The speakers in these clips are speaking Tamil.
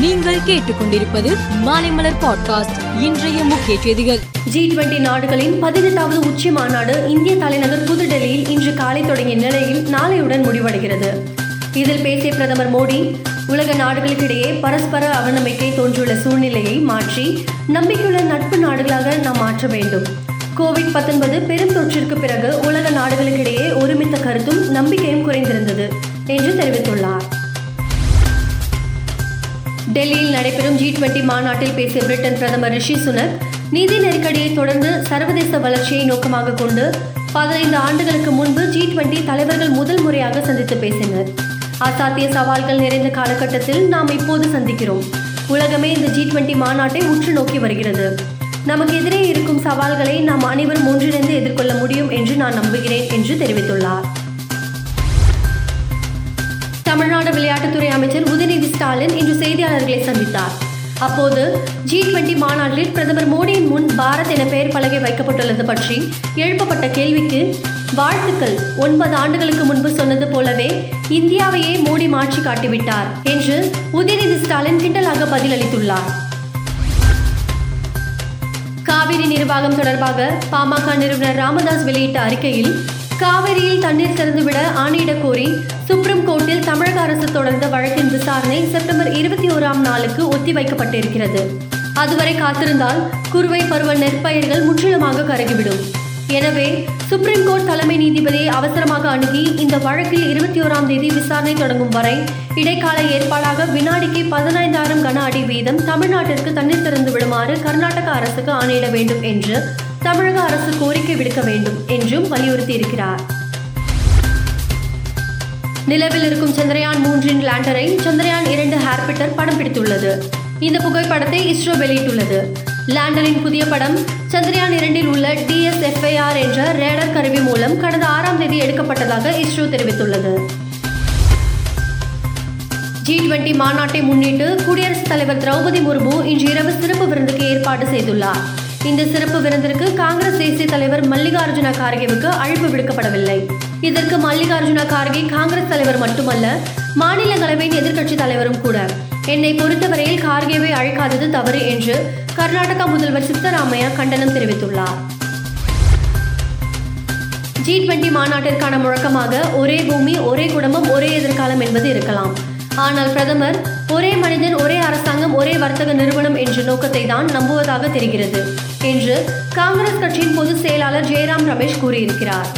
நீங்கள் கேட்டுக்கொண்டிருப்பது மாலைமலர் பாட்காஸ்ட் இன்றைய முக்கிய செய்திகள். ஜி டுவெண்டி நாடுகளின் பதினெட்டாவது உச்சி மாநாடு இந்திய தலைநகர் புதுடெல்லியில் இன்று காலை தொடங்கிய நிலையில் நாளையுடன் முடிவடைகிறது. இதில் பேசிய பிரதமர் மோடி உலக நாடுகளுக்கிடையே பரஸ்பர அவநம்பிக்கை தோன்றியுள்ள சூழ்நிலையை மாற்றி நம்பிக்கையுள்ள நட்பு நாடுகளாக நாம் மாற்ற வேண்டும். கோவிட் பத்தொன்பது பெரும் தொற்றிற்கு பிறகு உலக நாடுகளுக்கிடையே ஒருமித்த கருத்தும் நம்பிக்கையும் குறைந்திருந்தது என்று தெரிவித்துள்ளார். டெல்லியில் நடைபெறும் ஜி டுவெண்டி மாநாட்டில் பேசிய பிரிட்டன் பிரதமர் ரிஷி சுனக் நிதி நெருக்கடியை தொடர்ந்து சர்வதேச வளர்ச்சியை நோக்கமாக கொண்டு பதினைந்து ஆண்டுகளுக்கு முன்பு ஜி டுவெண்டி தலைவர்கள் முதல் முறையாக சந்தித்து பேசினர். அசாத்திய சவால்கள் நிறைந்த காலகட்டத்தில் நாம் இப்போது சந்திக்கிறோம். உலகமே இந்த ஜி டுவெண்டி மாநாட்டை உற்று நோக்கி வருகிறது. நமக்கு எதிரே இருக்கும் சவால்களை நாம் அனைவரும் ஒன்றிணைந்து எதிர்கொள்ள முடியும் என்று நான் நம்புகிறேன் என்று தெரிவித்துள்ளார். தமிழ்நாடு விளையாட்டுத்துறை அமைச்சர் ஸ்டாலின் இன்று செய்தியாளர்களை சந்தித்தார். அப்போது ஜி டுவெண்டி மாநாட்டில் பிரதமர் மோடியின் முன் பாரத் என பெயர் பலகை வைக்கப்பட்டுள்ளது பற்றி எழுப்பப்பட்ட கேள்விக்கு வாழ்த்துக்கள். ஒன்பது ஆண்டுகளுக்கு முன்பு சொன்னது போலவே இந்தியாவையே மோடி மாற்றி காட்டிவிட்டார் என்று உதயநிதி ஸ்டாலின் கிண்டலாக பதிலளித்துள்ளார். காவிரி நிர்வாகம் தொடர்பாக பாமக நிறுவனர் ராமதாஸ் வெளியிட்ட அறிக்கையில் காவிரியில் தண்ணீர் திறந்துவிட ஆணையிடக் கோரி சுப்ரீம் கோர்ட்டில் தமிழக அரசு தொடர்ந்த வழக்கின் விசாரணை செப்டம்பர் இருபத்தி ஓராம் நாளுக்கு ஒத்திவைக்கப்பட்டிருக்கிறது. அதுவரை காத்திருந்தால் குறுவை பருவ நெற்பயிர்கள் முற்றிலுமாக கருகிவிடும். எனவே சுப்ரீம் கோர்ட் தலைமை நீதிபதியை அவசரமாக அணுகி இந்த வழக்கில் இருபத்தி ஓராம் தேதி விசாரணை தொடங்கும் வரை இடைக்கால ஏற்பாடாக வினாடிக்கு பதினைந்தாயிரம் கன அடி வீதம் தமிழ்நாட்டிற்கு தண்ணீர் திறந்து விடுமாறு கர்நாடக அரசுக்கு ஆணையிட வேண்டும் என்று தமிழக அரசு கோரிக்கை விடுக்க வேண்டும் என்றும் வலியுறுத்தியிருக்கிறார். நிலவில் இருக்கும் சந்திரயான் மூன்றின் லேண்டரை சந்திரயான் இரண்டு ஹேர்பிட்டர் படம் பிடித்துள்ளது. இந்த புகைப்படத்தை இஸ்ரோ வெளியிட்டுள்ளது. லேண்டரின் புதிய படம் சந்திரயான் இரண்டில் உள்ள டிஎஸ்எஃப்ஐஆர் என்ற ரேடர் கருவி மூலம் கடந்த ஆறாம் தேதி எடுக்கப்பட்டதாக இஸ்ரோ தெரிவித்துள்ளது. ஜி டுவெண்டி மாநாட்டை முன்னிட்டு குடியரசுத் தலைவர் திரௌபதி முர்மு இன்று இரவு சிறப்பு விருந்துக்கு ஏற்பாடு செய்துள்ளார். இந்த சிறப்பு விருந்திற்கு காங்கிரஸ் தேசிய தலைவர் மல்லிகார்ஜுன கார்கேவுக்கு அழைப்பு விடுக்கப்படவில்லை. இதற்கு மல்லிகார்ஜுன கார்கே காங்கிரஸ் தலைவர் மட்டுமல்ல மாநிலங்களவையின் எதிர்க்கட்சி தலைவரும் கூட. என்னை பொறுத்தவரையில் கார்கேவை அழைக்காதது தவறு என்று கர்நாடகா முதல்வர் சித்தராமையா கண்டனம் தெரிவித்துள்ளார். ஜி டுவெண்டி மாநாட்டிற்கான முழக்கமாக ஒரே பூமி ஒரே குடும்பம் ஒரே எதிர்காலம் என்பது இருக்கலாம். ஆனால் பிரதமர் ஒரே மனிதன் ஒரே அரசாங்கம் ஒரே வர்த்தக நிறுவனம் என்ற நோக்கத்தை தான் நம்புவதாக தெரிகிறது என்று காங்கிரஸ் கட்சியின் பொதுச் செயலாளர் ஜெயராம் ரமேஷ் கூறியிருக்கிறார்.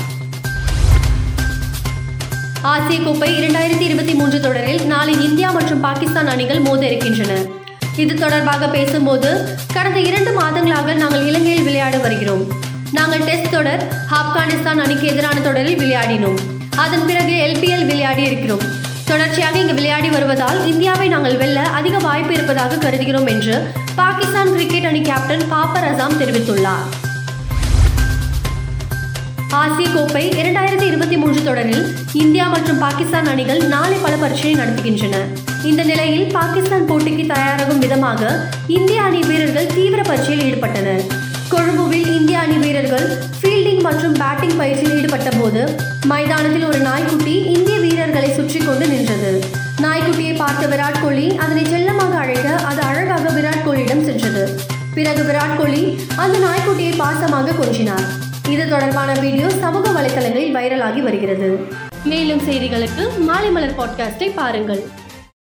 ஆசிய கோப்பை இரண்டாயிரத்தி இருபத்தி மூன்று தொடரில் நாளை இந்தியா மற்றும் பாகிஸ்தான் அணிகள் மோத இருக்கின்றன இது தொடர்பாக பேசும்போது கடந்த இரண்டு மாதங்களாக நாங்கள் இலங்கையில் விளையாட வருகிறோம். நாங்கள் டெஸ்ட் தொடர் ஆப்கானிஸ்தான் அணிக்கு எதிரான தொடரில் விளையாடினோம். அதன் பிறகு எல்பிஎல் விளையாடி இருக்கிறோம். தொடர்ச்சியாக இங்கு விளையாடி வருவதால் இந்தியாவை நாங்கள் வெல்ல அதிக வாய்ப்பு இருப்பதாக கருதுகிறோம் என்று பாகிஸ்தான் கிரிக்கெட் அணி கேப்டன் பாப்பர் அசாம் தெரிவித்துள்ளார். ஆசிய கோப்பை இரண்டாயிரத்தி இருபத்தி மூன்று தொடரில் இந்தியா மற்றும் பாகிஸ்தான் அணிகள் நாளை பல பரீட்சையை நடத்துகின்றன. இந்த நிலையில் பாகிஸ்தான் போட்டிக்கு தயாராகும் விதமாக இந்திய அணி வீரர்கள் தீவிர பரீட்சையில் ஈடுபட்டனர். கொழும்புவில் இந்திய அணி வீரர்கள் ஃபீல்டிங் மற்றும் பேட்டிங் பயிற்சியில் ஈடுபட்ட போது மைதானத்தில் ஒரு நாய்க்குட்டி இந்திய வீரர்களை சுற்றி கொண்டு நின்றது. நாய்க்குட்டியை பார்த்த விராட் கோலி அதனை செல்லமாக அழைக்க அது அழகாக விராட் கோலியிடம் சென்றது. பிறகு விராட் கோலி அந்த நாய்க்குட்டியை பாசமாக கொஞ்சினார். இது தொடர்பான வீடியோ சமூக வலைதளங்களில் வைரலாகி வருகிறது. மேலும் செய்திகளுக்கு மாலை மலர் பாட்காஸ்டை பாருங்கள்.